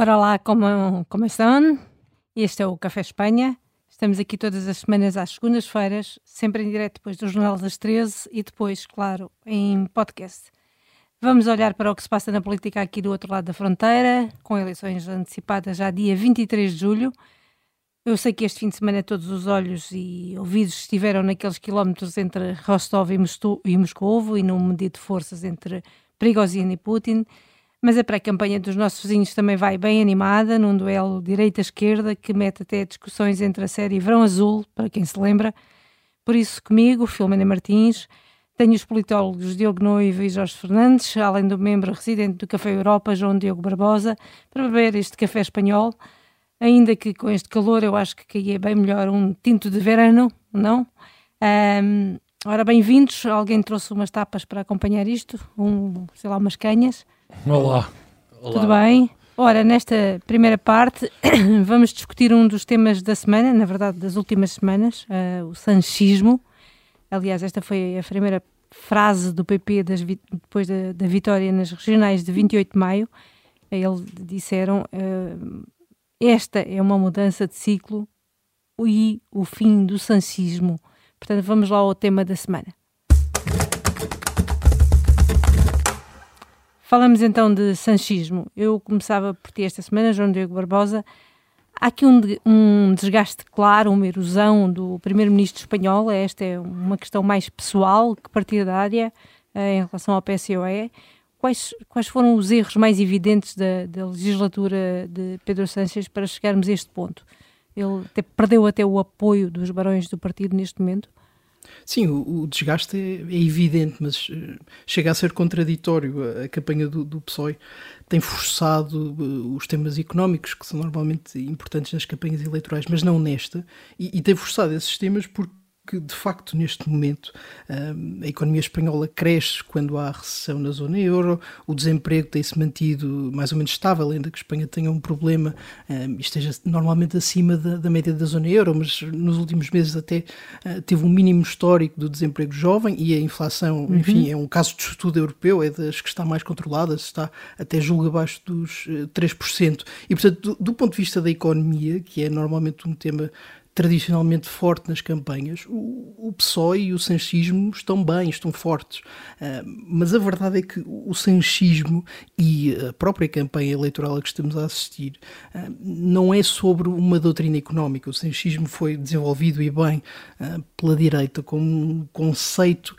Ora lá, como, como estão? Este é o Café Espanha. Estamos aqui todas as semanas às segundas-feiras, sempre em direto depois do Jornal das 13 e depois, claro, em podcast. Vamos olhar para o que se passa na política aqui do outro lado da fronteira, com eleições antecipadas já dia 23 de julho. Eu sei que este fim de semana todos os olhos e ouvidos estiveram naqueles quilómetros entre Rostov e Moscou e no medido de forças entre Prigozhin e Putin. Mas a pré-campanha dos nossos vizinhos também vai bem animada, num duelo direita-esquerda que mete até discussões entre a série Verão Azul, para quem se lembra. Por isso, comigo, Filomena Martins, tenho os politólogos Diogo Noivo e Jorge Fernandes, além do membro residente do Café Europa, João Diogo Barbosa, para beber este café espanhol. Ainda que com este calor eu acho que caía bem melhor um tinto de verano, não? Um, ora, bem-vindos. Alguém trouxe umas tapas para acompanhar isto, um, sei lá, umas canhas. Olá. Olá. Tudo bem? Ora, nesta primeira parte vamos discutir um dos temas da semana, na verdade das últimas semanas, uh, o sanchismo. Aliás, esta foi a primeira frase do PP das, depois da, da, vitória nas regionais de 28 de maio. Eles disseram: uh, esta é uma mudança de ciclo e o fim do sanchismo. Portanto, vamos lá ao tema da semana. Falamos então de sanchismo. Eu começava por ti esta semana, João Diego Barbosa. Há aqui um, um desgaste claro, uma erosão do primeiro-ministro espanhol. Esta é uma questão mais pessoal que partidária eh, em relação ao PSOE. Quais, quais foram os erros mais evidentes da, da legislatura de Pedro Sánchez para chegarmos a este ponto? Ele até, perdeu até o apoio dos barões do partido neste momento? Sim, o, o desgaste é, é, evidente, mas uh, chega a ser contraditório. A, a campanha do, do, PSOE tem forçado uh, os temas económicos, que são normalmente importantes nas campanhas eleitorais, mas não nesta, e, e tem forçado esses temas porque que, de facto, neste momento, a economia espanhola cresce quando há recessão na zona euro, o desemprego tem-se mantido mais ou menos estável, ainda que a Espanha tenha um problema e esteja normalmente acima da, da, média da zona euro, mas nos últimos meses até ah, teve um mínimo histórico do desemprego jovem e a inflação, uhum. enfim, é um caso de estudo europeu, é das que está mais controlada, está até julga abaixo dos 3%. Ah, e, portanto, do, do ponto de vista da economia, que é normalmente um tema tradicionalmente forte nas campanhas, o, o PSOE e o sanchismo estão bem, estão fortes. Uh, mas a verdade é que o sanchismo e a própria campanha eleitoral a que estamos a assistir uh, não é sobre uma doutrina económica. O sanchismo foi desenvolvido e bem uh, pela direita como um conceito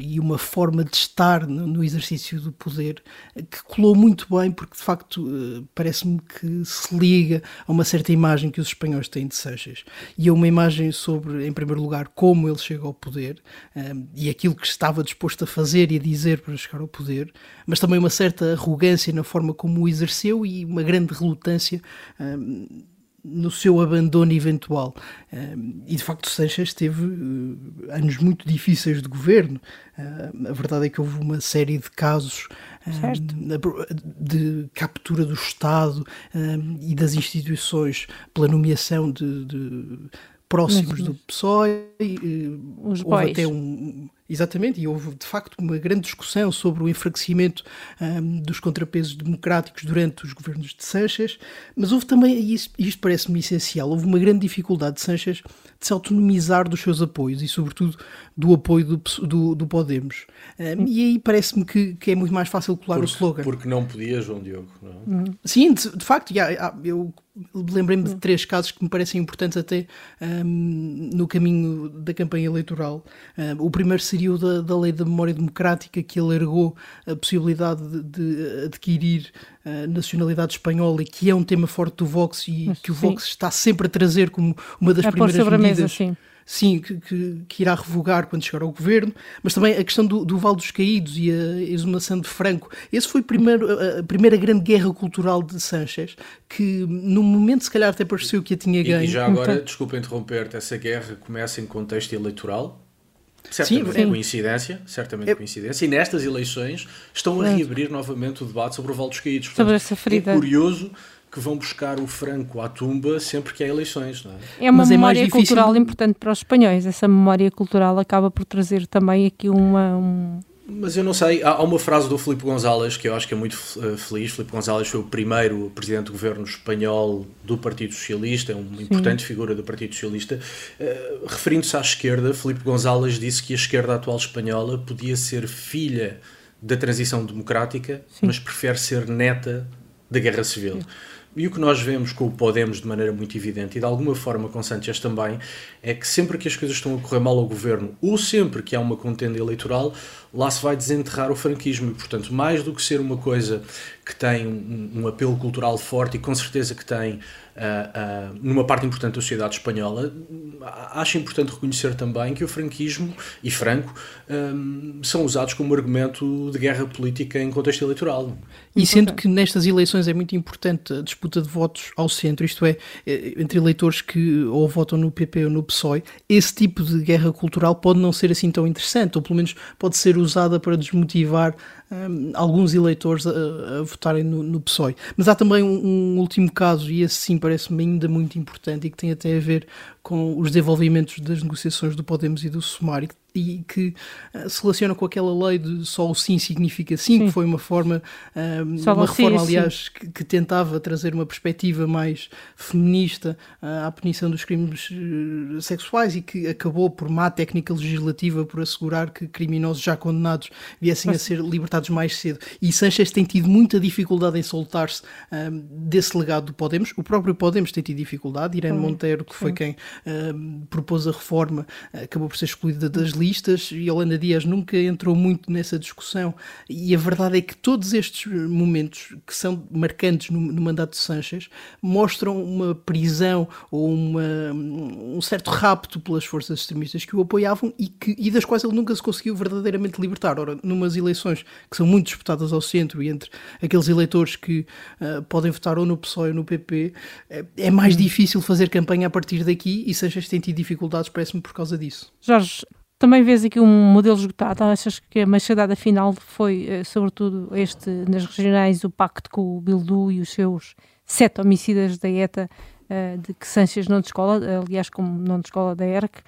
e uma forma de estar no, no exercício do poder que colou muito bem, porque de facto parece-me que se liga a uma certa imagem que os espanhóis têm de Sánchez e é uma imagem sobre, em primeiro lugar, como ele chega ao poder um, e aquilo que estava disposto a fazer e a dizer para chegar ao poder, mas também uma certa arrogância na forma como o exerceu e uma grande relutância. Um, no seu abandono eventual. e de facto, Sanchez teve uh, anos muito difíceis de governo. A verdade é que houve uma série de casos de captura do Estado e das instituições pela nomeação de, de próximos do PSOE. Os houve boys. até um Exatamente, e houve de facto uma grande discussão sobre o enfraquecimento um, dos contrapesos democráticos durante os governos de Sanchez, mas houve também, e isto, isto parece-me essencial, houve uma grande dificuldade de Sanchez de se autonomizar dos seus apoios e, sobretudo, do apoio do, do, do Podemos. Um, e aí parece-me que, que, é muito mais fácil colar porque, o slogan. Porque não podia, João Diogo. Não? É? Sim, de, de facto, já, eu lembrei-me de três casos que me parecem importantes até um, no caminho da campanha eleitoral. Um, o primeiro seria o da, da lei da memória democrática, que alargou a possibilidade de, de adquirir a nacionalidade espanhola, e que é um tema forte do Vox e Mas, que o Vox sim. está sempre a trazer como uma das a primeiras medidas. Mesa, sim sim, que, que, que, irá revogar quando chegar ao governo, mas também a questão do, do Val dos Caídos e a exumação de Franco. Esse foi primeiro, a, primeira grande guerra cultural de Sanchez, que no momento se calhar até pareceu que a tinha ganho. E, já agora, então... desculpa interromper-te, essa guerra começa em contexto eleitoral? Certamente sim, coincidência, certamente é... coincidência. E nestas eleições estão a reabrir novamente o debate sobre o Val dos Caídos. Portanto, sobre essa ferida. É curioso que vão buscar o Franco à tumba sempre que há eleições. Não é? é uma Mas memória é cultural importante para os espanhóis. Essa memória cultural acaba por trazer também aqui uma, um, Mas eu não sei, há uma frase do Filipe Gonzalez que eu acho que é muito uh, feliz. Filipe Gonzalez foi o primeiro presidente do governo espanhol do Partido Socialista, é uma Sim. importante figura do Partido Socialista. Uh, Referindo-se à esquerda, Filipe Gonzalez disse que a esquerda atual espanhola podia ser filha da transição democrática, Sim. mas prefere ser neta da guerra civil. Sim. E o que nós vemos com o Podemos de maneira muito evidente, e de alguma forma com Sanchez também, é que sempre que as coisas estão a correr mal ao governo, ou sempre que há uma contenda eleitoral, lá se vai desenterrar o franquismo. E, portanto, mais do que ser uma coisa que tem um, um apelo cultural forte, e com certeza que tem uh, uh, numa parte importante da sociedade espanhola, acho importante reconhecer também que o franquismo e Franco um, são usados como argumento de guerra política em contexto eleitoral. E sendo que nestas eleições é muito importante a disputa de votos ao centro, isto é, eh, entre eleitores que ou votam no PP ou no PSOE, esse tipo de guerra cultural pode não ser assim tão interessante, ou pelo menos pode ser usada para desmotivar um, alguns eleitores a, a votarem no, no, PSOE. Mas há também um, um último caso, e esse sim parece-me ainda muito importante e que tem até a ver com os desenvolvimentos das negociações do Podemos e do Sumário, que uh, se relaciona com aquela lei de só o sim significa sim, sim. que foi uma forma, uh, uma reforma, sim, aliás, que, que, tentava trazer uma perspectiva mais feminista uh, à punição dos crimes sexuais e que acabou por má técnica legislativa por assegurar que criminosos já condenados viessem Mas... a ser libertados mais cedo. E Sanchez tem tido muita dificuldade em soltar-se desse legado do Podemos. O próprio Podemos tem tido dificuldade. Irene Monteiro, que foi quem propôs a reforma, acabou por ser excluída das listas e Holanda Dias nunca entrou muito nessa discussão. E a verdade é que todos estes momentos que são marcantes no, no mandato de Sanchez mostram uma prisão ou uma, um certo rapto pelas forças extremistas que o apoiavam e, que, e das quais ele nunca se conseguiu verdadeiramente libertar. Ora, numas eleições que são muito disputadas ao centro e entre aqueles eleitores que uh, podem votar ou no PSOE ou no PP, é, é mais difícil fazer campanha a partir daqui e Sanchez tem tido dificuldades, parece-me, por causa disso. Jorge, também vês aqui um modelo esgotado? Achas que a machadada final foi, eh, sobretudo, este nas regionais, o pacto com o Bildu e os seus sete homicidas da ETA, uh, de que Sanches não descola, aliás, como não descola da ERC,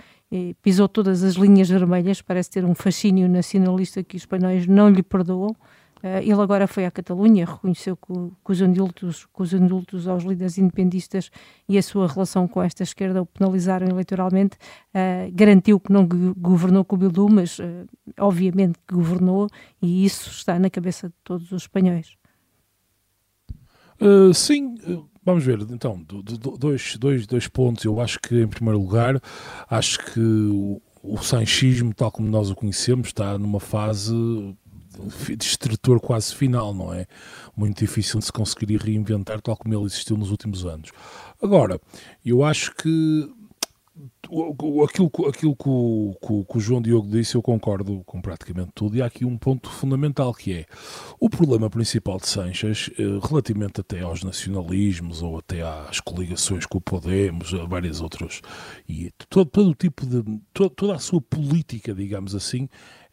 pisou todas as linhas vermelhas, parece ter um fascínio nacionalista que os espanhóis não lhe perdoam. Uh, ele agora foi à Catalunha, reconheceu que, os indultos, que os indultos aos líderes independistas e a sua relação com esta esquerda o penalizaram eleitoralmente. Uh, garantiu que não governou com o Bildu, mas uh, obviamente que governou e isso está na cabeça de todos os espanhóis. sim, Vamos ver, então, dois, dois, dois pontos. Eu acho que, em primeiro lugar, acho que o, o sanchismo, tal como nós o conhecemos, está numa fase destrutor quase final, não é? Muito difícil de se conseguir reinventar tal como ele existiu nos últimos anos. Agora, eu acho que aquilo, aquilo que, o, que, o João Diogo disse, eu concordo com praticamente tudo, e há aqui um ponto fundamental que é o problema principal de Sanches, eh, relativamente até aos nacionalismos ou até às coligações com o Podemos, a várias outras, e todo, todo o tipo de. toda, toda a sua política, digamos assim,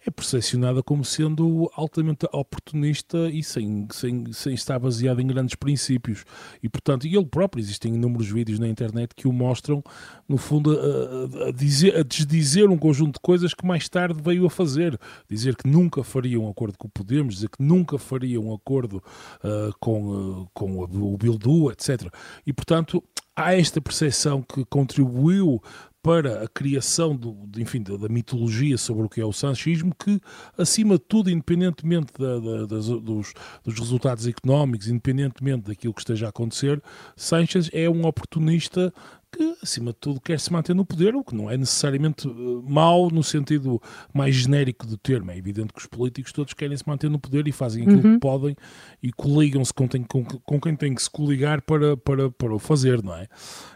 é percepcionada como sendo altamente oportunista e sem, sem, sem estar baseada em grandes princípios. E, portanto, ele próprio, existem inúmeros vídeos na internet que o mostram, no fundo, a, a, dizer, a desdizer um conjunto de coisas que mais tarde veio a fazer. Dizer que nunca faria um acordo com o Podemos, dizer que nunca faria um acordo uh, com, uh, com o Bildu, etc. E, portanto, há esta percepção que contribuiu para a criação do, de, enfim, da, da, mitologia sobre o que é o sanchismo, que, acima de tudo, independentemente da, da, das, dos, dos, resultados económicos, independentemente daquilo que esteja a acontecer, Sanchez é um oportunista que, acima de tudo, quer se manter no poder, o que não é necessariamente uh, mau no sentido mais genérico do termo. É evidente que os políticos todos querem se manter no poder e fazem aquilo uhum. que podem e coligam-se com, com, com, quem tem que se coligar para, para, para o fazer, não é?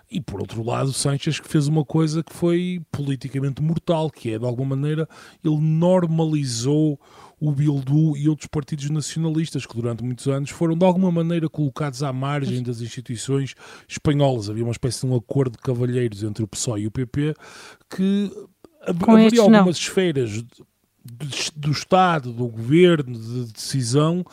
E por outro lado, Sanchez que fez uma coisa que foi politicamente mortal, que é, de alguma maneira, ele normalizou o Bildu e outros partidos nacionalistas que durante muitos anos foram de alguma maneira colocados à margem das instituições espanholas. Havia uma espécie de um acordo de cavalheiros entre o PSOE e o PP que haveria algumas não. esferas do Estado, do governo, de decisão,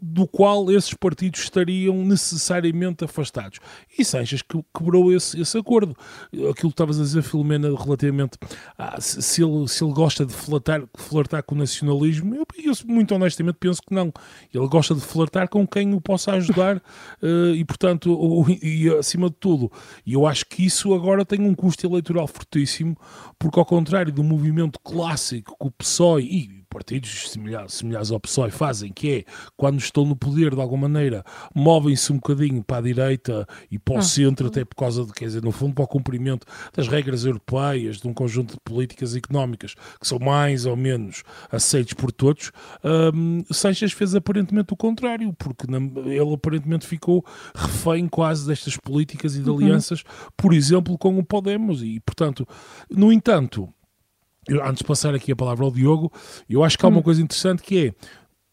do qual esses partidos estariam necessariamente afastados. E Sanches quebrou esse, esse acordo. Aquilo que estavas a dizer, Filomena, relativamente a, se, ele, se ele gosta de flertar, flertar com o nacionalismo, eu, eu, muito honestamente penso que não. Ele gosta de flertar com quem o possa ajudar uh, e, portanto, ou, e, acima de tudo, eu acho que isso agora tem um custo eleitoral fortíssimo, porque ao contrário do movimento clássico que o PSOE e partidos similares, similares ao PSOE fazem, que é, quando estão no poder, de alguma maneira, movem-se um bocadinho para a direita e para o ah. centro, até por causa de, quer dizer, no fundo, para o cumprimento das regras europeias, de um conjunto de políticas económicas que são mais ou menos aceitos por todos, um, Sanchez fez aparentemente o contrário, porque ele aparentemente ficou refém quase destas políticas e de uhum. alianças, uhum. por exemplo, com o Podemos, e, portanto, no entanto, eu, antes de passar aqui a palavra ao Diogo, eu acho que há uma hum. coisa interessante que é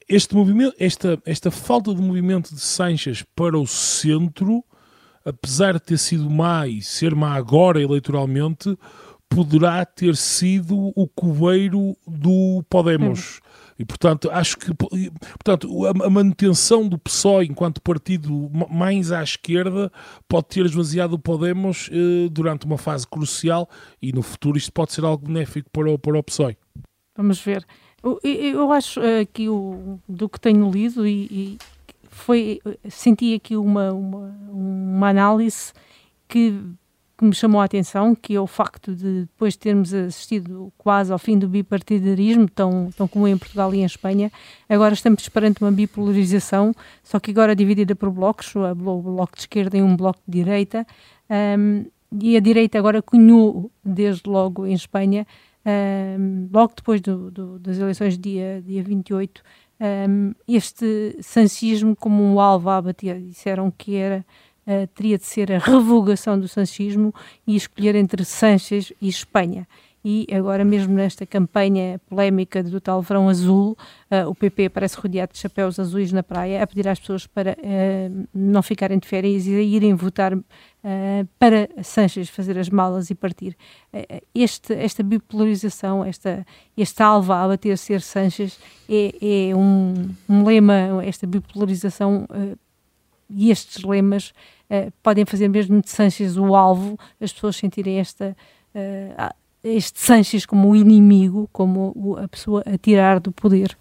este movimento, esta, esta falta de movimento de Sanches para o centro, apesar de ter sido má e ser má agora eleitoralmente, poderá ter sido o coveiro do Podemos. E, portanto, acho que portanto, a, manutenção do PSOE enquanto partido mais à esquerda pode ter esvaziado o Podemos eh, durante uma fase crucial e no futuro isto pode ser algo benéfico para o, para o PSOE. Vamos ver. Eu, eu acho uh, que o, do que tenho lido e, e foi senti aqui uma, uma, uma análise que que me chamou a atenção, que é o facto de depois de termos assistido quase ao fim do bipartidarismo, tão, tão comum em Portugal e em Espanha, agora estamos perante uma bipolarização, só que agora dividida por blocos, o bloco de esquerda e um bloco de direita, um, e a direita agora cunhou, desde logo em Espanha, um, logo depois do, do, das eleições dia, dia 28, um, este sancismo como um alvo a abater. Disseram que era uh, teria de ser a revogação do sanchismo e escolher entre Sanches e Espanha. E agora, mesmo nesta campanha polémica do tal verão azul, uh, o PP parece rodeado de chapéus azuis na praia a pedir às pessoas para uh, não ficarem de férias e irem votar para Sanches fazer as malas e partir. Este, esta bipolarização, esta, este alva a bater ser Sanches, é, é um, um, lema, esta bipolarização e estes lemas uh, podem fazer mesmo de Sanches o alvo, as pessoas sentirem esta, uh, este Sanches como o inimigo, como a pessoa a tirar do poder.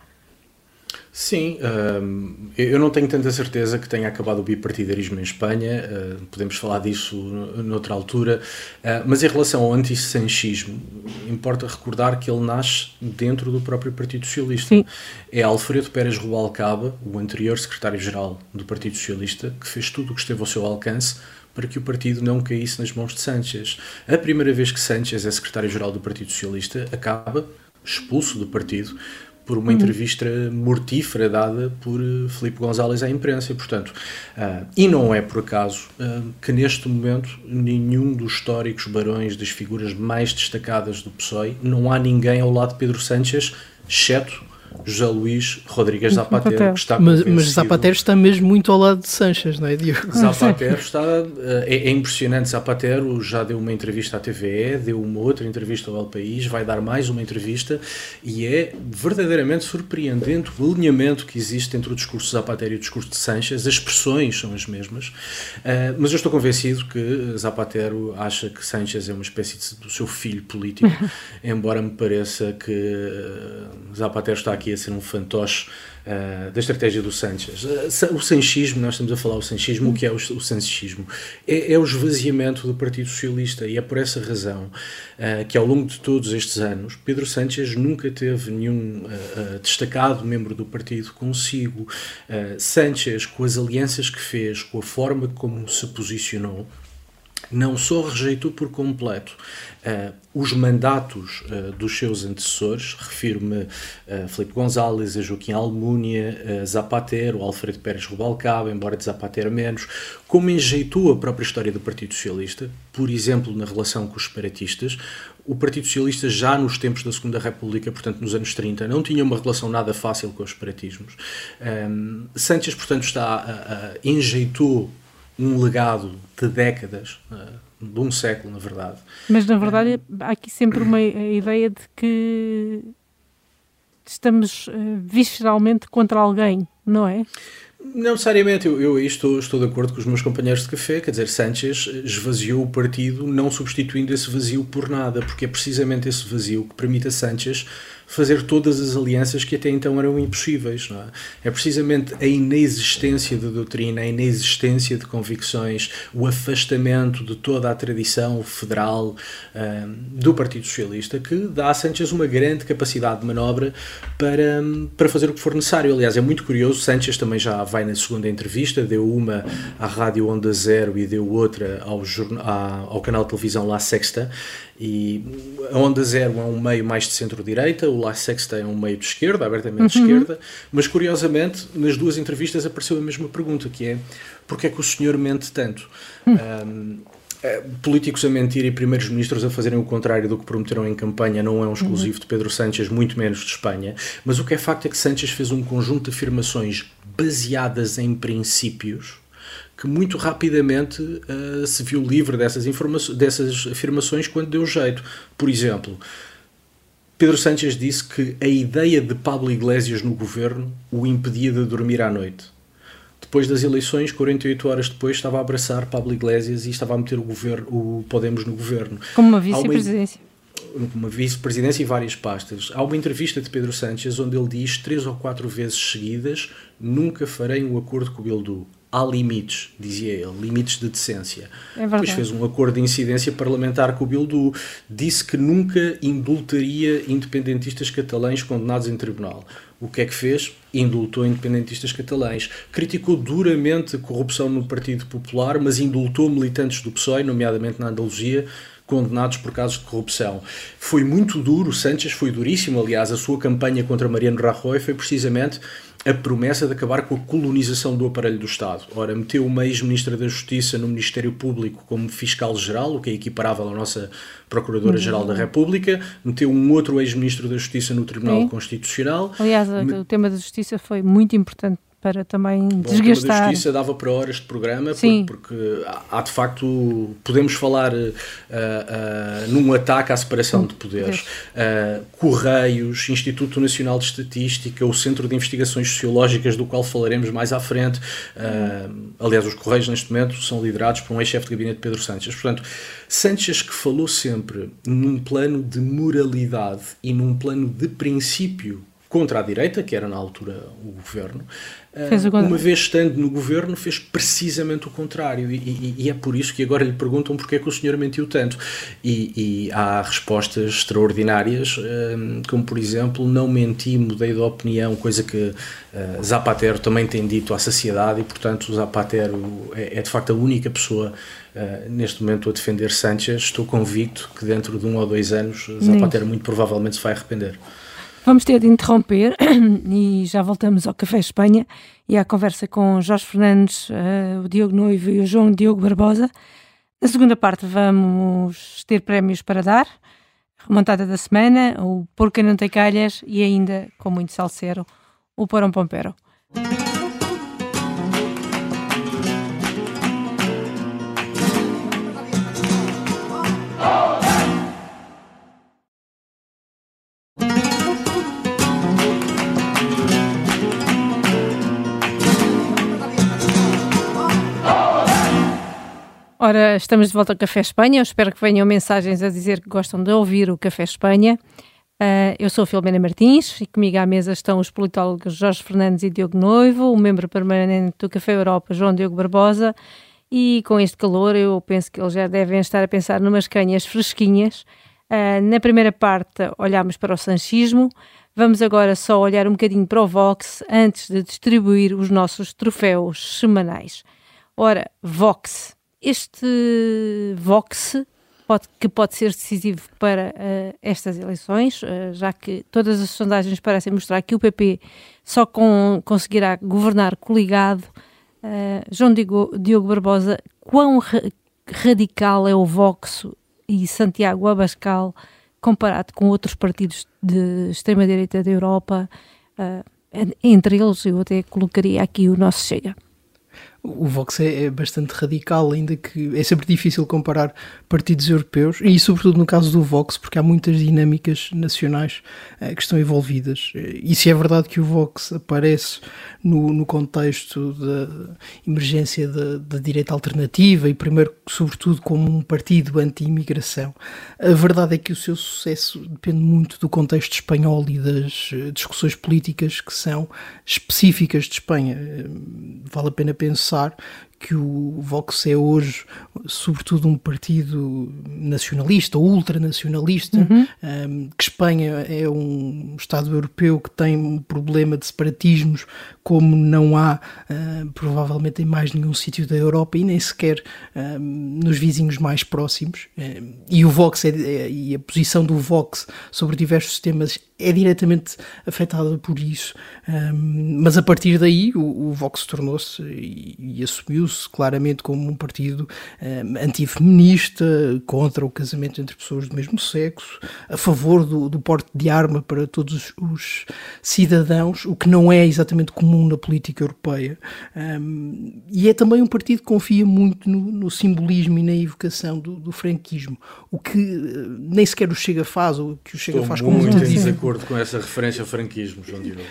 Sim, um, eu não tenho tanta certeza que tenha acabado o bipartidarismo em Espanha, uh, podemos falar disso noutra altura, uh, mas em relação ao antissanchismo, importa recordar que ele nasce dentro do próprio Partido Socialista. Sim. É Alfredo Pérez Rubalcaba, o anterior secretário-geral do Partido Socialista, que fez tudo o que esteve ao seu alcance para que o partido não caísse nas mãos de Sánchez. A primeira vez que Sánchez é secretário-geral do Partido Socialista, acaba expulso do partido por uma uhum. entrevista mortífera dada por uh, Filipe González à imprensa. Portanto, uh, e não é por acaso uh, que neste momento nenhum dos históricos barões das figuras mais destacadas do PSOE, não há ninguém ao lado de Pedro Sánchez, exceto José Luís Rodrigues Zapatero, que está mas, mas Zapatero está mesmo muito ao lado de Sanches, não é, Diogo? Zapatero está... Eh, é, é, impressionante, Zapatero já deu uma entrevista à TVE, deu uma outra entrevista ao El País, vai dar mais uma entrevista e é verdadeiramente surpreendente o alinhamento que existe entre o discurso de Zapatero e o discurso de Sanches, as expressões são as mesmas, uh, mas eu estou convencido que Zapatero acha que Sanches é uma espécie de, do seu filho político, embora me pareça que eh, Zapatero está aqui aqui a ser um fantoche uh, da estratégia do Sanchez. Uh, o sanchismo, nós estamos a falar o sanchismo, o que é o, o sanchismo? É, é, o esvaziamento do Partido Socialista e é por essa razão uh, que ao longo de todos estes anos Pedro Sánchez nunca teve nenhum destacado membro do partido consigo. Sánchez, com as alianças que fez, com a forma como se posicionou, não só rejeitou por completo uh, os mandatos uh, dos seus antecessores, refiro-me a Felipe González, a Joaquim Almunia, a Zapatero, Alfredo Pérez Rubalcaba, embora de Zapatero menos, como enjeitou a própria história do Partido Socialista, por exemplo, na relação com os separatistas. O Partido Socialista, já nos tempos da Segunda República, portanto nos anos 30, não tinha uma relação nada fácil com os separatismos. Um, Sanchez, portanto, está, uh, enjeitou um legado de décadas, eh, de um século, na verdade. Mas, na verdade, há aqui sempre uma ideia de que estamos uh, visceralmente contra alguém, não é? Não necessariamente, eu, eu estou, estou de acordo com os meus companheiros de café, quer dizer, Sánchez esvaziou o partido não substituindo esse vazio por nada, porque é precisamente esse vazio que permite a Sánchez fazer todas as alianças que até então eram impossíveis. É? é? precisamente a inexistência de doutrina, a inexistência de convicções, o afastamento de toda a tradição federal um, do Partido Socialista que dá a Sánchez uma grande capacidade de manobra para, para fazer o que for necessário. Aliás, é muito curioso, Sánchez também já vai na segunda entrevista, deu uma à Rádio Onda Zero e deu outra ao, ao canal de televisão La Sexta, e a Onda Zero é um meio mais de centro-direita, o La Sexta é um meio de esquerda, abertamente uhum. de esquerda, mas curiosamente nas duas entrevistas apareceu a mesma pergunta, que é porque é que o senhor mente tanto? Uhum. Um, é, políticos a mentir e primeiros ministros a fazerem o contrário do que prometeram em campanha não é um exclusivo de Pedro Sánchez, muito menos de Espanha, mas o que é facto é que Sánchez fez um conjunto de afirmações baseadas em princípios que muito rapidamente uh, se viu livre dessas, dessas afirmações quando deu jeito. Por exemplo, Pedro Sánchez disse que a ideia de Pablo Iglesias no governo o impedia de dormir à noite. Depois das eleições, 48 horas depois, estava a abraçar Pablo Iglesias e estava a meter o, governo, o Podemos no governo. Como uma vice-presidência. Uma vice-presidência e várias pastas. Há uma entrevista de Pedro Sánchez onde ele diz três ou quatro vezes seguidas: Nunca farei um acordo com o Bildu há limites, dizia ele, limites de decência. É Depois fez um acordo de incidência parlamentar com o Bildu, disse que nunca indultaria independentistas catalães condenados em tribunal. O que é que fez? Indultou independentistas catalães. Criticou duramente a corrupção no Partido Popular, mas indultou militantes do PSOE, nomeadamente na Andaluzia, condenados por casos de corrupção. Foi muito duro, Sánchez foi duríssimo, aliás, a sua campanha contra Mariano Rajoy foi precisamente a promessa de acabar com a colonização do aparelho do Estado. Ora, meteu uma ex-ministra da Justiça no Ministério Público como fiscal-geral, o que é equiparável à nossa Procuradora-Geral uhum. da República, meteu um outro ex-ministro da Justiça no Tribunal Sim. Constitucional. Aliás, Me... o tema da Justiça foi muito importante para também Bom, desgastar. Da justiça dava para horas de programa, Sim. porque, porque há de facto, podemos falar uh, uh, num ataque à separação de poderes. Uh, Correios, Instituto Nacional de Estatística, o Centro de Investigações Sociológicas, do qual falaremos mais à frente. aliás, os Correios, neste momento, são liderados por um ex-chefe de gabinete, Pedro Sánchez. Portanto, Sánchez que falou sempre num plano de moralidade e num plano de princípio contra a direita, que era na altura o governo, uma vez estando no governo, fez precisamente o contrário. E, e, e, é por isso que agora lhe perguntam porque é que o senhor mentiu tanto. E, e há respostas extraordinárias, como por exemplo, não menti, mudei de opinião, coisa que uh, Zapatero também tem dito à sociedade, e portanto Zapatero é, é de facto a única pessoa Uh, neste momento a defender Sanchez, estou convicto que dentro de um ou dois anos Zapatero muito provavelmente se vai arrepender. Vamos ter de interromper e já voltamos ao Café Espanha e à conversa com Jorge Fernandes, uh, o Diogo Noivo e o João Diogo Barbosa. Na segunda parte vamos ter prémios para dar, remontada da semana, o Porca Não Tem Calhas e ainda, com muito salseiro, o Porão Pompero. Ora, estamos de volta ao Café Espanha. Eu espero que venham mensagens a dizer que gostam de ouvir o Café Espanha. Uh, eu sou a Filomena Martins e comigo à mesa estão os politólogos Jorge Fernandes e Diogo Noivo, o membro permanente do Café Europa, João Diogo Barbosa. E com este calor, eu penso que eles já devem estar a pensar numas canhas fresquinhas. Uh, na primeira parte, olhámos para o sanchismo. Vamos agora só olhar um bocadinho para o Vox antes de distribuir os nossos troféus semanais. Ora, Vox este Vox pode, que pode ser decisivo para uh, estas eleições, uh, já que todas as sondagens parecem mostrar que o PP só com, conseguirá governar coligado. Uh, João Diogo, Barbosa, quão ra radical é o Vox e Santiago Abascal comparado com outros partidos de extrema-direita da Europa? entre eles, eu até colocaria aqui o nosso Chega. O Vox é, é, bastante radical, ainda que é sempre difícil comparar partidos europeus, e sobretudo no caso do Vox, porque há muitas dinâmicas nacionais eh, que estão envolvidas. E se é verdade que o Vox aparece no, no contexto da emergência da, da direita alternativa e, primeiro, sobretudo, como um partido anti-imigração, a verdade é que o seu sucesso depende muito do contexto espanhol e das eh, discussões políticas que são específicas de Espanha. Vale a pena pensar que o Vox é hoje, sobretudo, um partido nacionalista, ultranacionalista, uhum. um, que Espanha é um Estado europeu que tem um problema de separatismos como não há uh, provavelmente em mais nenhum sítio da Europa e nem sequer um, nos vizinhos mais próximos. Um, e o Vox é, é, e a posição do Vox sobre diversos temas é diretamente afetada por isso. Mas a partir daí o, o Vox tornou-se e, e assumiu-se claramente como um partido um, antifeminista, contra o casamento entre pessoas do mesmo sexo, a favor do, do porte de arma para todos os cidadãos, o que não é exatamente comum na política europeia. Um, e é também um partido que confia muito no, no simbolismo e na evocação do, do, franquismo, o que uh, nem sequer o Chega faz, ou que o Chega Estou faz como muito em desacordo com essa referência ao franquismo, João Diogo.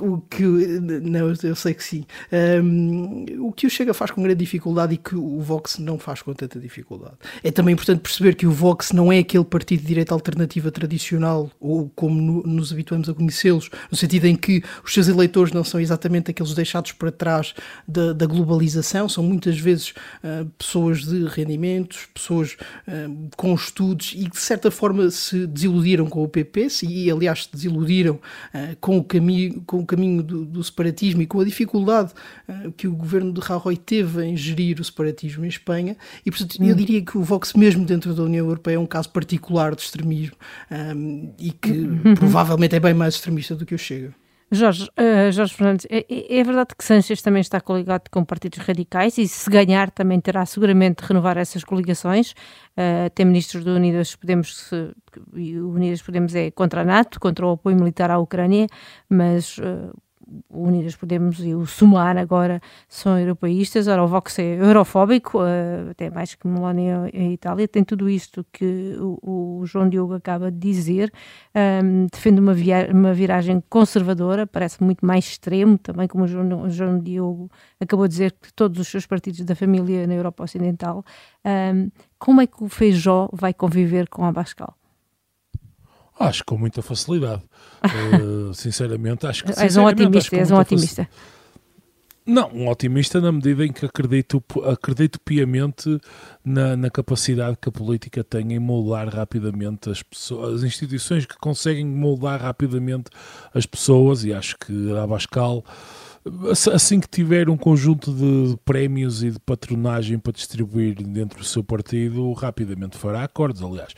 O que, não, eu sei que sim. Um, o que o Chega faz com grande dificuldade e que o Vox não faz com tanta dificuldade. É também importante perceber que o Vox não é aquele partido de direita alternativa tradicional, ou como no, nos habituamos a conhecê-los, no sentido em que os seus eleitores não são exatamente aqueles deixados para trás da, da globalização, são muitas vezes uh, pessoas de rendimentos, pessoas uh, com estudos e que de certa forma se desiludiram com o PP e aliás se desiludiram uh, com o caminho, com o caminho do, do separatismo e com a dificuldade que o governo de Rajoy teve em gerir o separatismo em Espanha e portanto hum. eu diria que o Vox mesmo dentro da União Europeia é um caso particular de extremismo um, e que uhum. provavelmente é bem mais extremista do que o Chega. Jorge, uh, Jorge Fernandes, é, é, é, verdade que Sanchez também está coligado com partidos radicais e se ganhar também terá seguramente de renovar essas coligações. Uh, tem ministros do Unidas Podemos, e o Unidas Podemos é contra a NATO, contra o apoio militar à Ucrânia, mas uh, Unidas Podemos e o Sumar agora são europeístas, ora o Vox é eurofóbico, uh, até mais que Meloni em Itália, tem tudo isto que o, o João Diogo acaba de dizer, um, defende uma, uma viragem conservadora, parece muito mais extremo, também como o João, o João Diogo acabou de dizer, que todos os seus partidos da família na Europa Ocidental. Um, como é que o Feijó vai conviver com a Bascal? Acho que com muita facilidade. Uh, sinceramente, acho que. És um otimista, és um otimista. Não, um otimista na medida em que acredito, acredito piamente na, na, capacidade que a política tem em moldar rapidamente as pessoas, as instituições que conseguem moldar rapidamente as pessoas, e acho que a Abascal assim que tiver um conjunto de prémios e de patronagem para distribuir dentro do seu partido, rapidamente fará acordos. Aliás,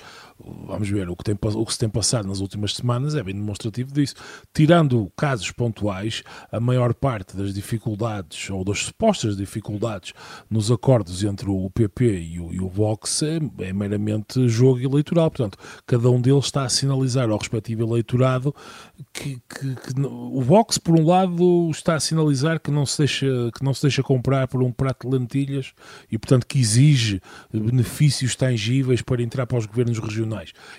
vamos ver, o que, tem, o que se tem passado nas últimas semanas é bem demonstrativo disso. Tirando casos pontuais, a maior parte das dificuldades, ou das supostas dificuldades, nos acordos entre o PP e o, e o Vox é, é, meramente jogo eleitoral. Portanto, cada um deles está a sinalizar ao respectivo eleitorado que, que, que o Vox, por um lado, está a sinalizar que não, se deixa, que não se deixa comprar por um prato de lentilhas e, portanto, que exige benefícios tangíveis para entrar para os governos regionais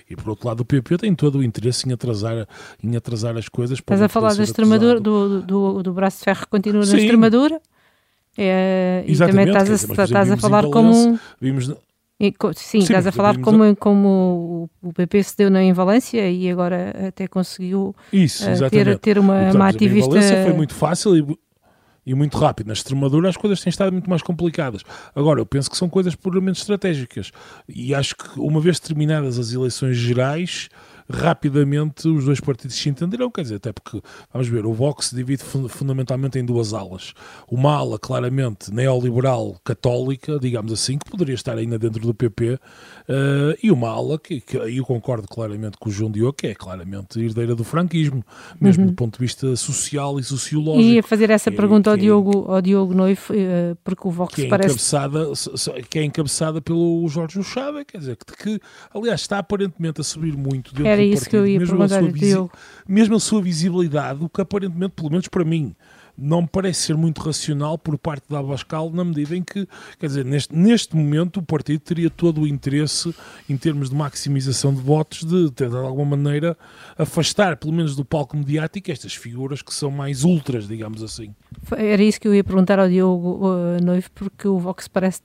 e por outro lado, o PP tem todo o interesse em atrasar, em atrasar as coisas. Estás a falar da Extremadura, do, do, do braço de ferro que continua Sim. na Extremadura? É, e também estás a, dizer, estás a falar como. Vimos, e, sim, sim, estás a falar como, a... como o PP se deu na Valência e agora até conseguiu Isso, uh, ter, ter uma, uma ativista. foi muito fácil e e muito rápido. Na Extremadura as coisas têm estado muito mais complicadas. Agora, eu penso que são coisas puramente estratégicas. E acho que uma vez terminadas as eleições gerais, rapidamente os dois partidos se entenderão, quer dizer, até porque, vamos ver, o Vox se divide fundamentalmente em duas alas. Uma ala claramente neoliberal católica, digamos assim, que poderia estar ainda dentro do PP, uh, eh, e uma ala que, que eu concordo claramente com o João Diogo, que é claramente herdeira do franquismo, mesmo uhum. do ponto de vista social e sociológico. E ia fazer essa pergunta ao, é Diogo, ao Diogo Noivo, uh, porque o Vox que é parece... Encabeçada, que é encabeçada pelo Jorge Ochava, quer dizer, que, que aliás está aparentemente a subir muito Era isso que eu ia mesmo perguntar, a sua mesmo a sua visibilidade, o que aparentemente, pelo menos para mim, não me parece ser muito racional por parte da Abascal, na medida em que, quer dizer, neste, neste momento o partido teria todo o interesse, em termos de maximização de votos, de, de, de alguma maneira afastar, pelo menos do palco mediático, estas figuras que são mais ultras, digamos assim. Era isso que eu ia perguntar ao Diogo uh, Noivo, porque o Vox parece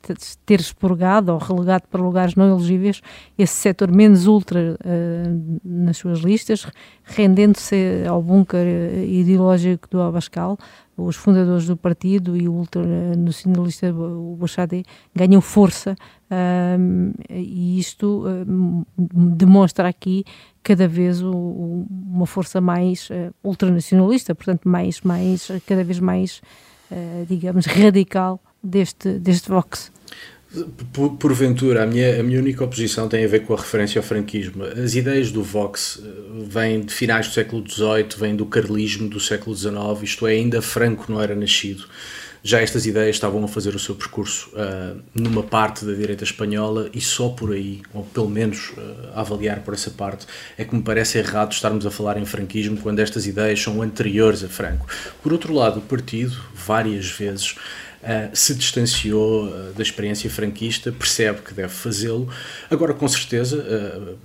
ter expurgado ou relegado para lugares não elegíveis esse setor menos ultra uh, nas suas listas, rendendo-se ao bunker uh, ideológico do Abascal os fundadores do partido e o ultranacionalista o Bouchardé ganham força um, e isto um, demonstra aqui cada vez o, uma força mais uh, ultranacionalista, portanto mais, mais cada vez mais, uh, digamos, radical deste, deste Vox. Porventura, a minha, a minha única oposição tem a ver com a referência ao franquismo. As ideias do Vox eh, vêm de finais do século XVIII, vêm do carlismo do século XIX, isto é, ainda Franco não era nascido. Já estas ideias estavam a fazer o seu percurso uh, numa parte da direita espanhola e só por aí, ou pelo menos uh, a avaliar por essa parte, é que me parece errado estarmos a falar em franquismo quando estas ideias são anteriores a Franco. Por outro lado, o partido, várias vezes, uh, se distanciou uh, da experiência franquista, percebe que deve fazê-lo. Agora, com certeza, uh,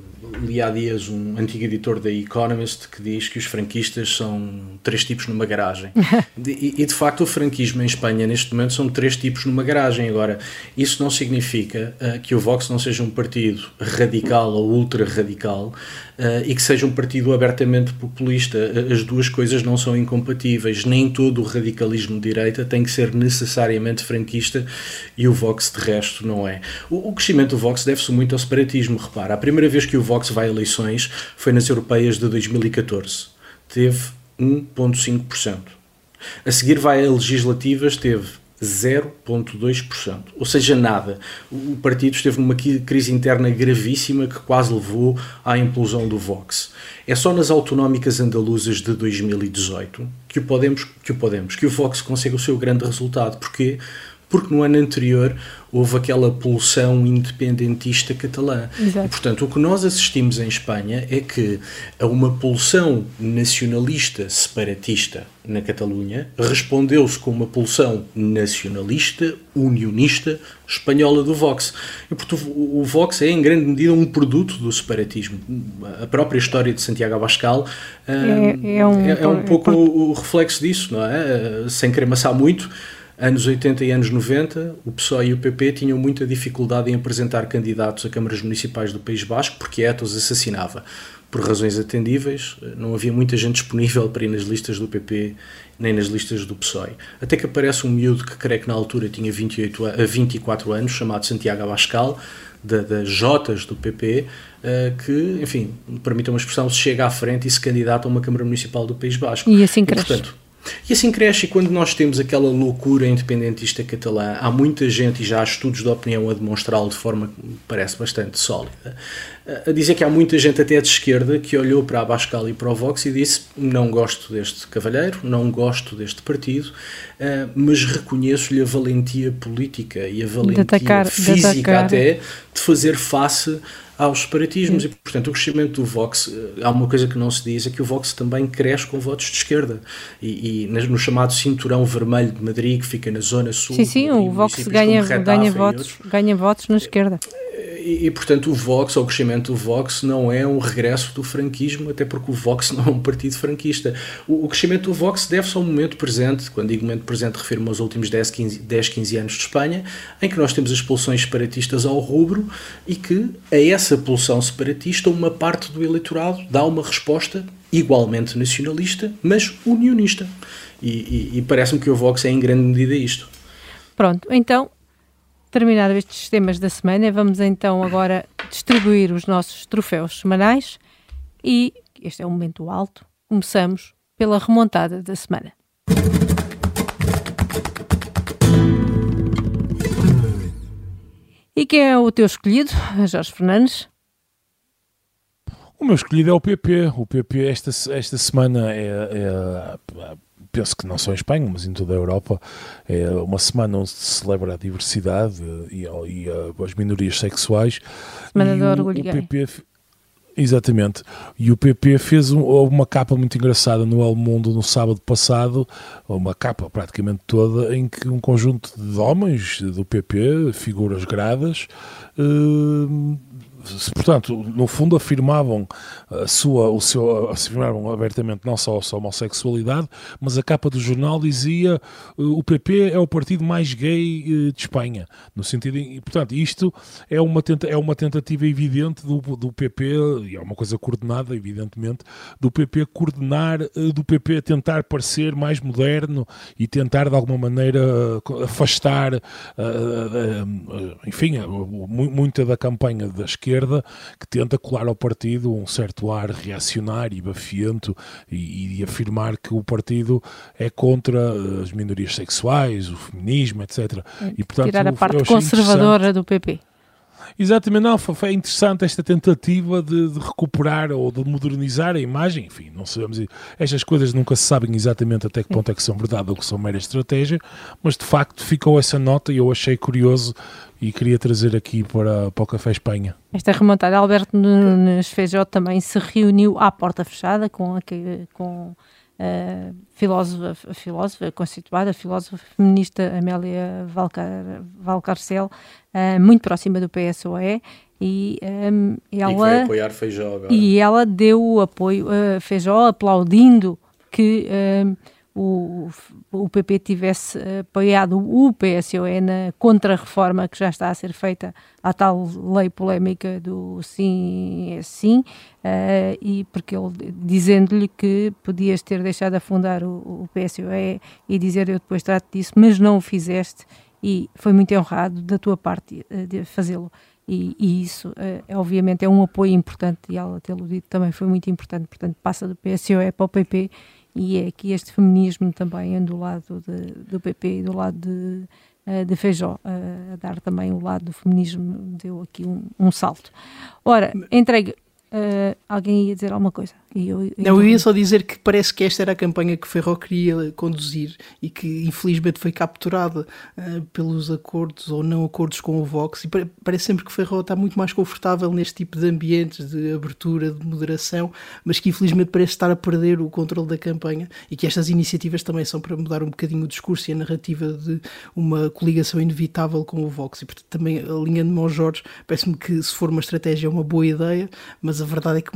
li há dias um antigo editor da Economist que diz que os franquistas são três tipos numa garagem. e, e, de facto, o franquismo em Espanha, neste momento, são três tipos numa garagem. Agora, isso não significa que o Vox não seja um partido radical ou ultra-radical e que seja um partido abertamente populista. As duas coisas não são incompatíveis. Nem todo o radicalismo de direita tem que ser necessariamente franquista e o Vox de resto não é. O, o crescimento do Vox deve-se muito ao separatismo, repara. A primeira vez que o Vox vai a eleições foi nas europeias de 2014. Teve 1,5%. A seguir vai a legislativas, teve 0,2%, ou seja, nada. O partido esteve numa crise interna gravíssima que quase levou à implosão do Vox. É só nas autonómicas andaluzas de 2018 que o Podemos, que o Podemos, que o Vox consegue o seu grande resultado. Porquê? Porque no ano anterior houve aquela pulsão independentista catalã. Exato. E, portanto, o que nós assistimos em Espanha é que a uma pulsão nacionalista separatista na Catalunha respondeu-se com uma pulsão nacionalista, unionista, espanhola do Vox. E, portanto, o Vox é, em grande medida, um produto do separatismo. A própria história de Santiago Abascal é, é, um, é, é um pouco o reflexo disso, não é? Sem querer amassar muito, anos 80 e anos 90, o PSOE e o PP tinham muita dificuldade em apresentar candidatos a câmaras municipais do País Basco porque Etos assassinava. Por razões atendíveis, não havia muita gente disponível para ir nas listas do PP nem nas listas do PSOE. Até que aparece um miúdo que creio que na altura tinha 28 a 24 anos, chamado Santiago Abascal, das Jotas do PP, eh, que, enfim, permita uma expressão, se chega à frente e se candidata a uma Câmara Municipal do País Basco. E assim cresce. E, portanto, e assim cresce, e quando nós temos aquela loucura independentista catalã, há muita gente, e já há estudos de opinião a demonstrá-lo de forma que me parece bastante sólida, a dizer que há muita gente até de esquerda que olhou para a Bascal e para o Vox e disse não gosto deste cavalheiro, não gosto deste partido, eh, mas reconheço-lhe a valentia política e a valentia atacar, física até de fazer face aos separatismos. Sim. E, portanto, o crescimento do Vox, eh, há uma coisa que não se diz, é que o Vox também cresce com votos de esquerda. E, e no chamado cinturão vermelho de Madrid, que fica na zona sul. Sim, sim, o Vox ganha, ganha, votos, ganha votos na esquerda. E, e, portanto, o Vox, ou o crescimento do Vox, não é um regresso do franquismo, até porque o Vox não é um partido franquista. O, o crescimento do Vox deve-se ao momento presente, quando digo momento presente, refiro-me aos últimos 10 15, 10, 15 anos de Espanha, em que nós temos as pulsões separatistas ao rubro e que a essa pulsão separatista, uma parte do eleitorado dá uma resposta igualmente nacionalista, mas unionista. E, e, e parece-me que o Vox é em grande medida isto. Pronto, então terminados estes temas da semana, vamos então agora distribuir os nossos troféus semanais e este é o momento alto. Começamos pela remontada da semana. E quem é o teu escolhido, Jorge Fernandes? O meu escolhido é o PP. O PP esta, esta semana é, é penso que não só em Espanha, mas em toda a Europa, é uma semana onde se celebra a diversidade e, e as minorias sexuais. Semana do Orgulho o, PP, Exatamente. E o PP fez um, uma capa muito engraçada no El Mundo no sábado passado, uma capa praticamente toda, em que um conjunto de homens do PP, figuras gradas, eh, portanto, no fundo afirmavam a sua, o seu, afirmavam abertamente não só a sua homossexualidade, mas a capa do jornal dizia uh, o PP é o partido mais gay uh, de Espanha, no sentido, e portanto, isto é uma, tenta, é uma tentativa evidente do, do PP, e é uma coisa coordenada, evidentemente, do PP coordenar, do PP tentar parecer mais moderno e tentar de alguma maneira afastar, enfim, muita da campanha da esquerda esquerda que tenta colar ao partido um certo ar reacionário e bafiento e, e afirmar que o partido é contra as minorias sexuais, o feminismo, etc. E, portanto, Tirar a parte conservadora do PP. Exatamente, não, foi interessante esta tentativa de, de, recuperar ou de modernizar a imagem, enfim, não sabemos, estas coisas nunca se sabem exatamente até que ponto é que são verdade ou que são mera estratégia, mas de facto ficou essa nota e eu achei curioso e queria trazer aqui para, para o Café Espanha. Esta remontada, Alberto Nunes Feijó também se reuniu à porta fechada com, a, com a filósofa, a filósofa constituída, a filósofa feminista Amélia Valcar, Valcarcel, uh, muito próxima do PSOE, e um, ela e, vai apoiar Feijó agora. e ela deu o apoio a Feijó aplaudindo que um, o, o PP tivesse apoiado o PSOE na contra-reforma que já está a ser feita à tal lei polémica do sim é sim, uh, e porque ele dizendo-lhe que podias ter deixado afundar o, o PSOE e dizer eu depois trato disso, mas não o fizeste e foi muito honrado da tua parte uh, fazê-lo. E, e, isso, uh, é, obviamente, é um apoio importante e ela tê-lo dito também foi muito importante. Portanto, passa do PSOE para o PP e é que este feminismo também anda do lado de, do PP e do lado de, uh, de Feijó, uh, a dar também o lado do feminismo, deu aqui um, um salto. Ora, entregue Uh, alguém ia dizer alguma coisa. E eu, eu não, eu ia só dizer que parece que esta era a campanha que Ferro queria conduzir e que infelizmente foi capturada uh, pelos acordos ou não acordos com o Vox. E parece sempre que Ferro está muito mais confortável neste tipo de ambientes de abertura, de moderação, mas que infelizmente parece estar a perder o controle da campanha e que estas iniciativas também são para mudar um bocadinho o discurso e a narrativa de uma coligação inevitável com o Vox. E portanto, também alinhando-me ao Jorge, parece-me que se for uma estratégia é uma boa ideia, mas a verdade é que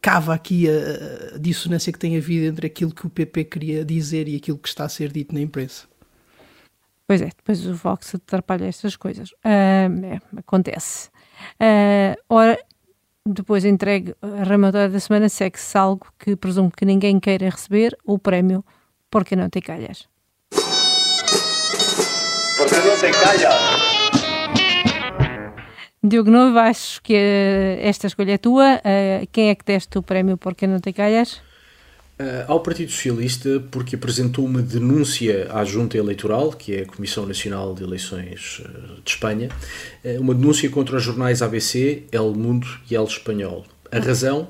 cava aqui a, dissonância que tem havido entre aquilo que o PP queria dizer e aquilo que está a ser dito na imprensa. Pois é, depois o Vox atrapalha estas coisas. Uh, é, acontece. Uh, ora, depois entregue a ramatória da semana, segue-se algo que presumo que ninguém queira receber, o prémio Porque Não Te Calhas. Porque não te calhas? Diogo Novo, acho que uh, esta escolha é tua. Uh, quem é que deste o prémio Porque Não Te Calhas? Uh, ao Partido Socialista, porque apresentou uma denúncia à Junta Eleitoral, que é a Comissão Nacional de Eleições de Espanha, uma denúncia contra os jornais ABC, El Mundo e El Espanhol. A razão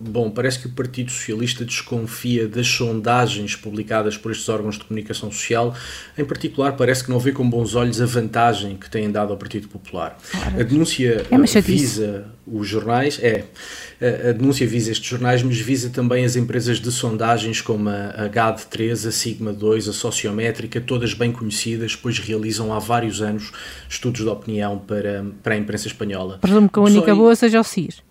Bom, parece que o Partido Socialista desconfia das sondagens publicadas por estes órgãos de comunicação social. Em particular, parece que não vê com bons olhos a vantagem que têm dado ao Partido Popular. A denúncia é visa os jornais, é. A denúncia visa estes jornais, mas visa também as empresas de sondagens como a GAD3, a Sigma 2, a Sociométrica, todas bem conhecidas, pois realizam há vários anos estudos de opinião para, para a imprensa espanhola. Presumo que a única boa seja o CIS.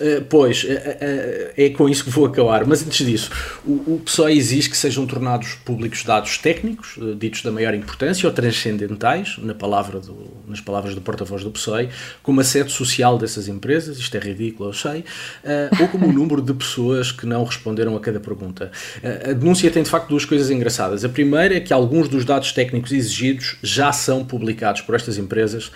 Uh, pois, uh, uh, é com isso que vou acabar. Mas antes disso, o, o PSOE exige que sejam tornados públicos dados técnicos, ditos da maior importância ou transcendentais, na palavra do, nas palavras do porta-voz do PSOE, como a sede social dessas empresas, isto é ridículo, eu sei, ou como o número de pessoas que não responderam a cada pergunta. a denúncia tem de facto duas coisas engraçadas. A primeira é que alguns dos dados técnicos exigidos já são publicados por estas empresas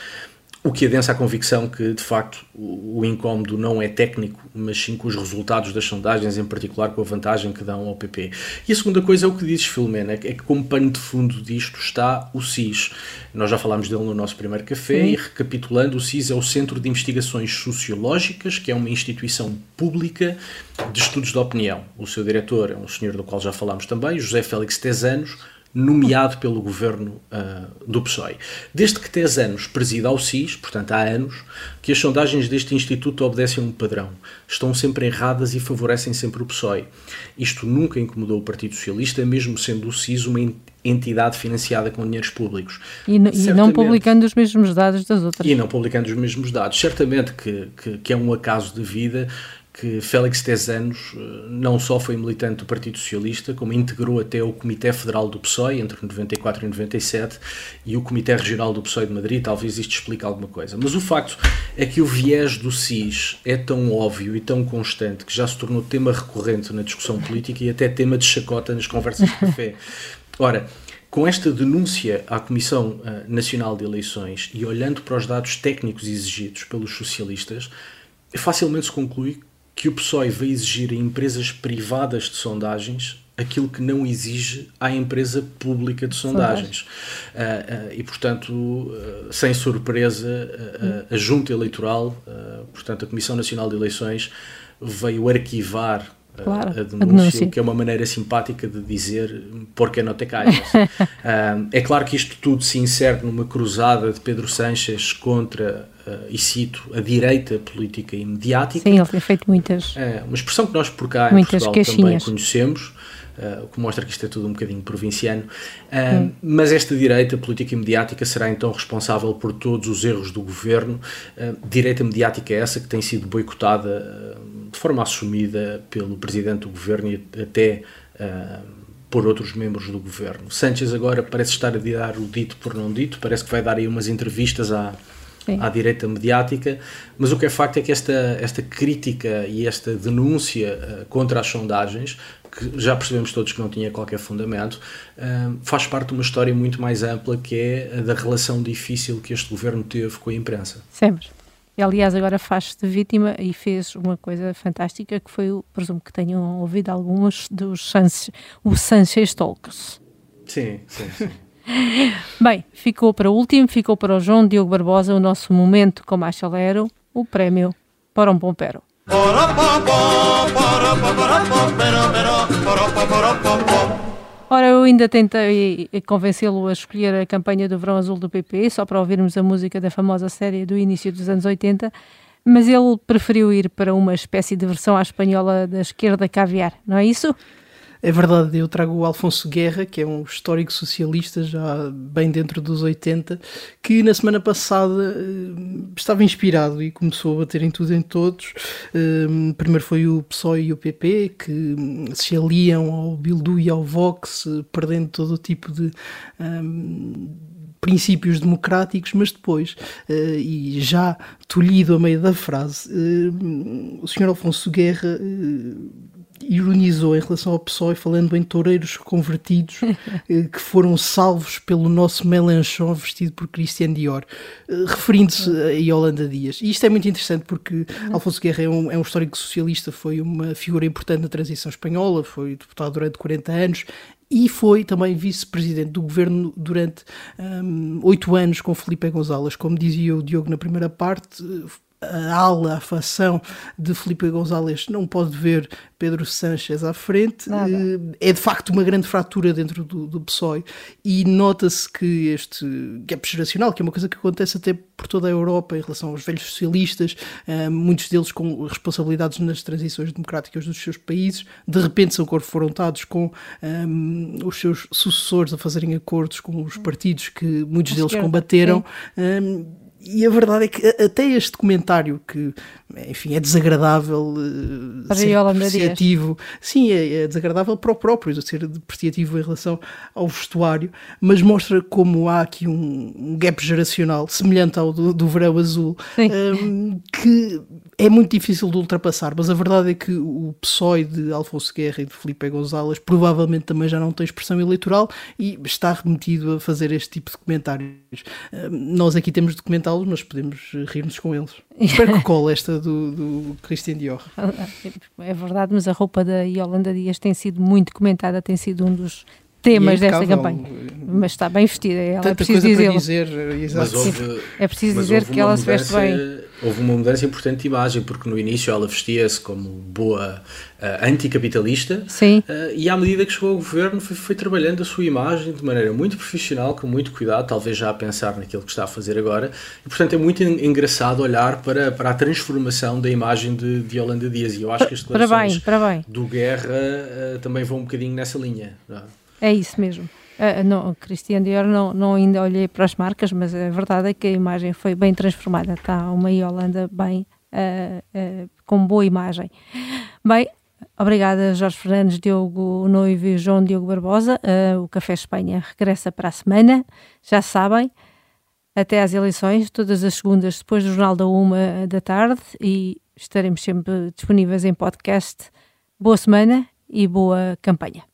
o que adensa a convicção que, de facto, o, o incómodo não é técnico, mas sim com os resultados das sondagens, em particular com a vantagem que dão ao PP. E a segunda coisa é o que dizes, Filomena, é que como pano de fundo disto está o CIS. Nós já falámos dele no nosso primeiro café sim. e, recapitulando, o CIS é o Centro de Investigações Sociológicas, que é uma instituição pública de estudos de opinião. O seu diretor é um senhor do qual já falámos também, José Félix Tezanos, nomeado pelo governo uh, do PSOE. Desde que Tesanos presida ao SIS, portanto há anos, que as sondagens deste instituto obedecem um padrão. Estão sempre erradas e favorecem sempre o PSOE. Isto nunca incomodou o Partido Socialista, mesmo sendo o SIS uma entidade financiada com dinheiros públicos. E, e não publicando os mesmos dados das outras. E não publicando os mesmos dados. Certamente que, que, que é um acaso de vida que Félix Tezanos eh, não só foi militante do Partido Socialista, como integrou até o Comitê Federal do PSOE entre 94 e 97 e o Comitê Regional do PSOE de Madrid, talvez isto explique alguma coisa. Mas o facto é que o viés do SIS é tão óbvio e tão constante que já se tornou tema recorrente na discussão política e até tema de chacota nas conversas de café. Ora, com esta denúncia à Comissão eh, Nacional de Eleições e olhando para os dados técnicos exigidos pelos socialistas, facilmente se conclui que o PSOE vai exigir a empresas privadas de sondagens aquilo que não exige à empresa pública de sondagens. Uh, uh, e, portanto, uh, sem surpresa, a Junta Eleitoral, portanto, a Comissão Nacional de Eleições, veio arquivar Claro, a, denúncia, a, denúncia, que é uma maneira simpática de dizer porque não te calhas. é claro que isto tudo se insere numa cruzada de Pedro Sanches contra uh, e cito, a direita política e mediática. Sim, ele tem feito muitas. É, uma expressão que nós por cá em Portugal caixinhas. também conhecemos. Uh, o que mostra que isto é tudo um bocadinho provinciano. Hum. Mas esta direita política e mediática será então responsável por todos os erros do governo. Direita mediática é essa que tem sido boicotada de forma assumida pelo presidente do governo e até por outros membros do governo. Sánchez agora parece estar a dar o dito por não dito, parece que vai dar aí umas entrevistas à, Sim. à direita mediática, mas o que é facto é que esta, esta crítica e esta denúncia uh, contra as sondagens, que já percebemos todos que não tinha qualquer fundamento, uh, faz parte de uma história muito mais ampla que é a da relação difícil que este governo teve com a imprensa. Sempre. E, aliás, agora faz-se de vítima e fez uma coisa fantástica que foi, presumo que tenham ouvido alguns dos Sanchez, o Sanchez Talks. Sim, sim, sim. Bem, ficou para o último, ficou para o João Diogo Barbosa o nosso momento com mais chalero, o prémio para um pompero. Ora, eu ainda tentei convencê-lo a escolher a campanha do Verão Azul do PP, só para ouvirmos a música da famosa série do início dos anos 80, mas ele preferiu ir para uma espécie de versão à espanhola da esquerda caviar, não é isso? É verdade, eu trago o Alfonso Guerra, que é um histórico socialista já bem dentro dos 80, que na semana passada uh, estava inspirado e começou a bater em tudo em todos. Uh, primeiro foi o PSOE e o PP, que um, se aliam ao Bildu e ao Vox, uh, perdendo todo o tipo de. Um, princípios democráticos, mas depois, uh, e já tolhido a meio da frase, uh, o Sr. Alfonso Guerra uh, ironizou em relação ao PSOE, falando em toureiros convertidos eh, que foram salvos pelo nosso Melanchon vestido por Christian Dior, eh, referindo-se a Yolanda Dias. E isto é muito interessante porque Alfonso Guerra é um, é um histórico socialista, foi uma figura importante na transição espanhola, foi deputado durante 40 anos e foi também vice-presidente do governo durante hum, oito um, anos com Felipe Gonzalez. Como dizia o Diogo na primeira parte, a ala, a facção de Felipe González não pode ver Pedro Sánchez à frente. Nada. Eh, é de facto uma grande fratura dentro do, do PSOE e nota-se que este gap geracional, que é uma coisa que acontece até por toda a Europa em relação aos velhos socialistas, eh, muitos deles com responsabilidades nas transições democráticas dos seus países, de repente são confrontados com um, eh, os seus sucessores a fazerem acordos com os partidos que muitos deles combateram. Um, e a verdade é que até este comentário que, enfim, é desagradável uh, ser depreciativo, sim, é, é, desagradável para o próprio ser depreciativo em relação ao vestuário, mas mostra como há aqui um, um gap geracional semelhante ao do, do verão azul, um, ehm, que é muito difícil de ultrapassar, mas a verdade é que o PSOE de Alfonso Guerra e de Felipe González provavelmente também já não tem expressão eleitoral e está remetido a fazer este tipo de comentários. Um, ehm, nós aqui temos documentado mas podemos rir-nos com eles. Espero que cole esta do, do Christian Dior. É verdade, mas a roupa da Yolanda Dias tem sido muito comentada, tem sido um dos temas desta campanha. Mas está bem vestida. Ela é Tanta preciso coisa para dizer. exato. Houve, É preciso dizer que ela se veste bem. Houve uma mudança importante de imagem, porque no início ela vestia-se como boa ah, anticapitalista Sim, ah, e à medida que chegou ao governo foi, foi trabalhando a sua imagem de maneira muito profissional, com muito cuidado, talvez já a pensar naquilo que está a fazer agora. E, portanto, é muito en- engraçado olhar para, para a transformação da imagem de, de Yolanda Dias. E eu acho que as para bem, declarações para bem. do Guerra ah, também vão um bocadinho nessa linha. é? É isso mesmo. Uh, não, Christian Dior não, não ainda olhei para as marcas, mas a verdade é que a imagem foi bem transformada. Está uma Yolanda bem, uh, uh, com boa imagem. Bem, obrigada Jorge Fernandes, Diogo Noivo e João Diogo Barbosa. Uh, o Café Espanha regressa para a semana, já sabem, até às eleições, todas as segundas depois do Jornal da Uma da tarde e estaremos sempre disponíveis em podcast. Boa semana e boa campanha.